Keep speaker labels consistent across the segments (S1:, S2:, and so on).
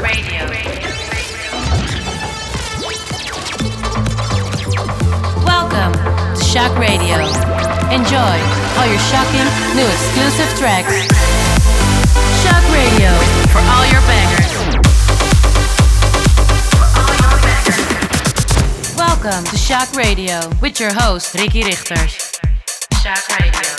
S1: Radio. Welcome to Shock Radio. Enjoy all your shocking new exclusive tracks. Shock Radio for all your bangers. Welcome to Shock Radio with your host Ricky Richters. Shock Radio.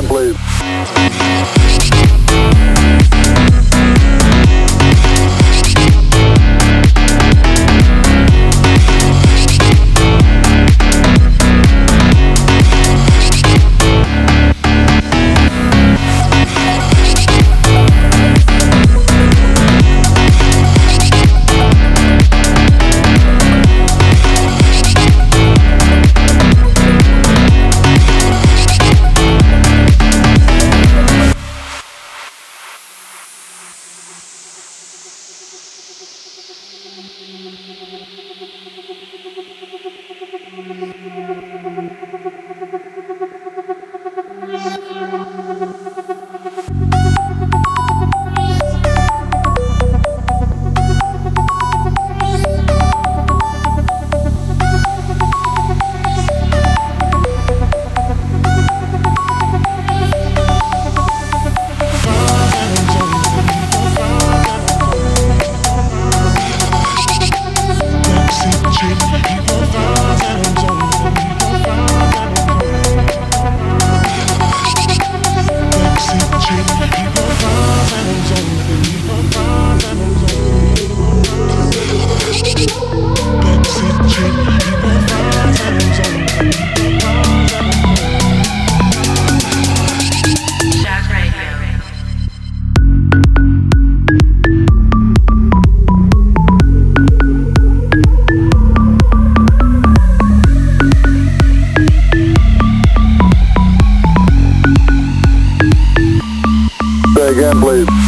S2: time, please. Yeah, please.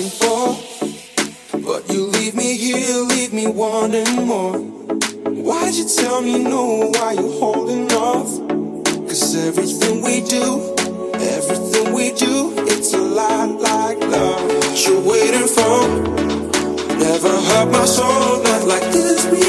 S3: fighting for. But you leave me here, leave me wanting more. Why'd you tell me no? Why you holding off? Cause everything we do, everything we do, it's a lot like love. You're waiting for, never hurt my soul, not like this.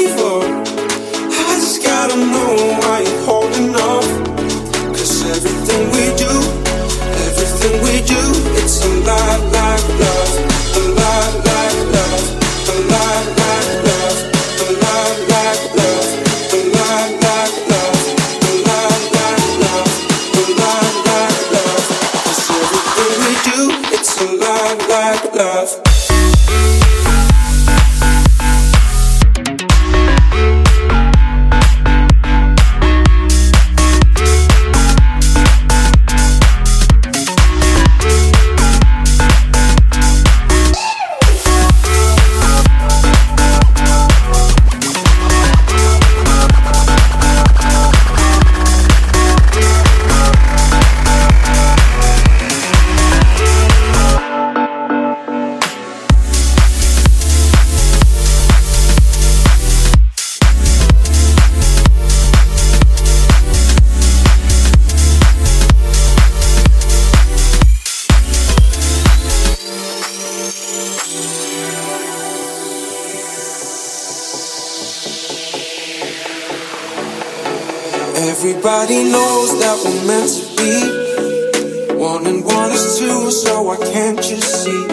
S3: Everybody knows that we're meant to be. One and one is two, so why can't you see?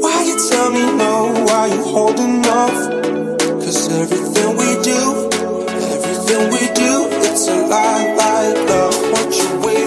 S3: Why you tell me no? Why you holding off? Cause everything we do, everything we do, it's a lie, lie, love. What you waiting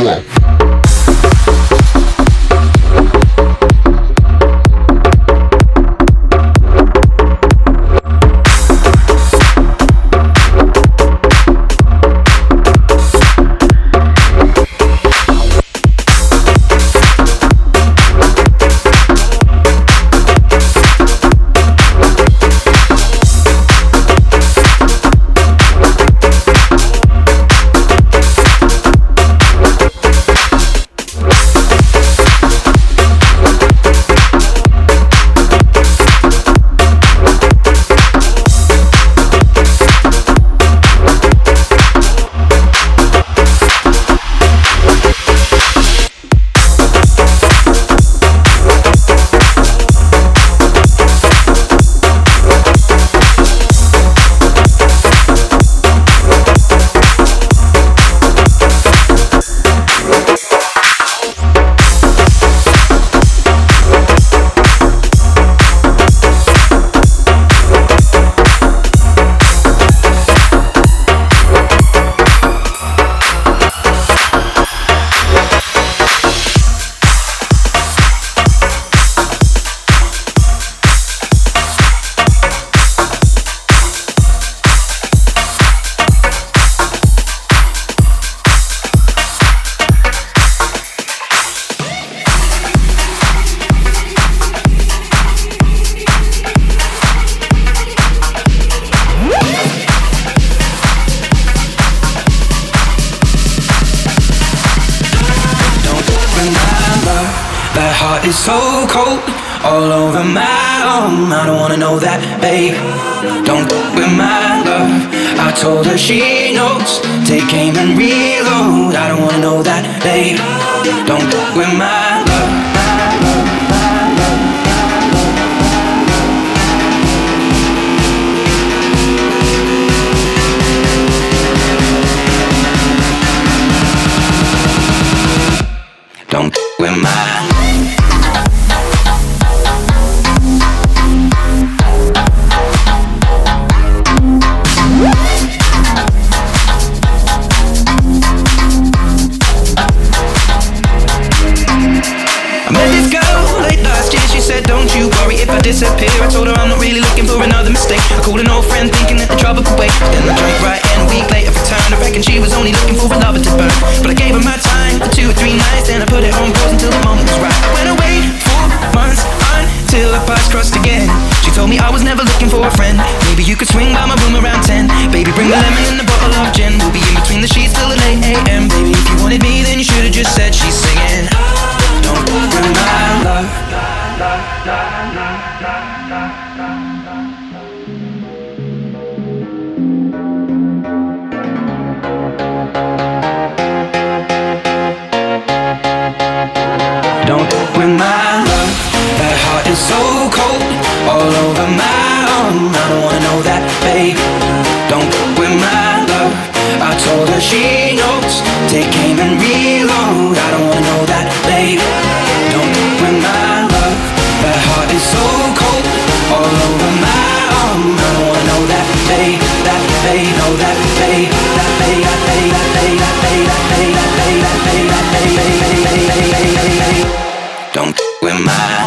S1: Drop.
S4: is so cold all over my arm. I don't wanna know that, babe. Don't fuck with my love. I told her she knows. Take aim and reload. I don't wanna know that, babe. Don't fuck with my love. Don't with my I called an old friend thinking that the trouble could wait. Then I drank right and a week later returned. I reckon she was only looking for a lover to burn. But I gave her my time for two or three nights. Then I put it on pause until the moment was right. I went away four months until our paths crossed again. She told me I was never looking for a friend. Maybe you could swing by my room around 10. Baby, bring the lemon and the bottle of gin. We'll be in between the sheets till at a.m. Baby, if you wanted me, then you should have just said she's singing. Don't ruin my love. all over my arm. I wanna know that, babe. Don't go with my love. I told her she knows. Take aim and reload. I don't wanna know that, babe. Don't go with my love. That heart is so cold. All over my arm. I don't wanna know that, babe. That, babe. Know that, babe. That, babe. That, babe. That, babe. That, babe. That, babe. That, babe. That, babe. That, babe. That, babe. That, babe. That, babe. That, babe. Don't go babe, my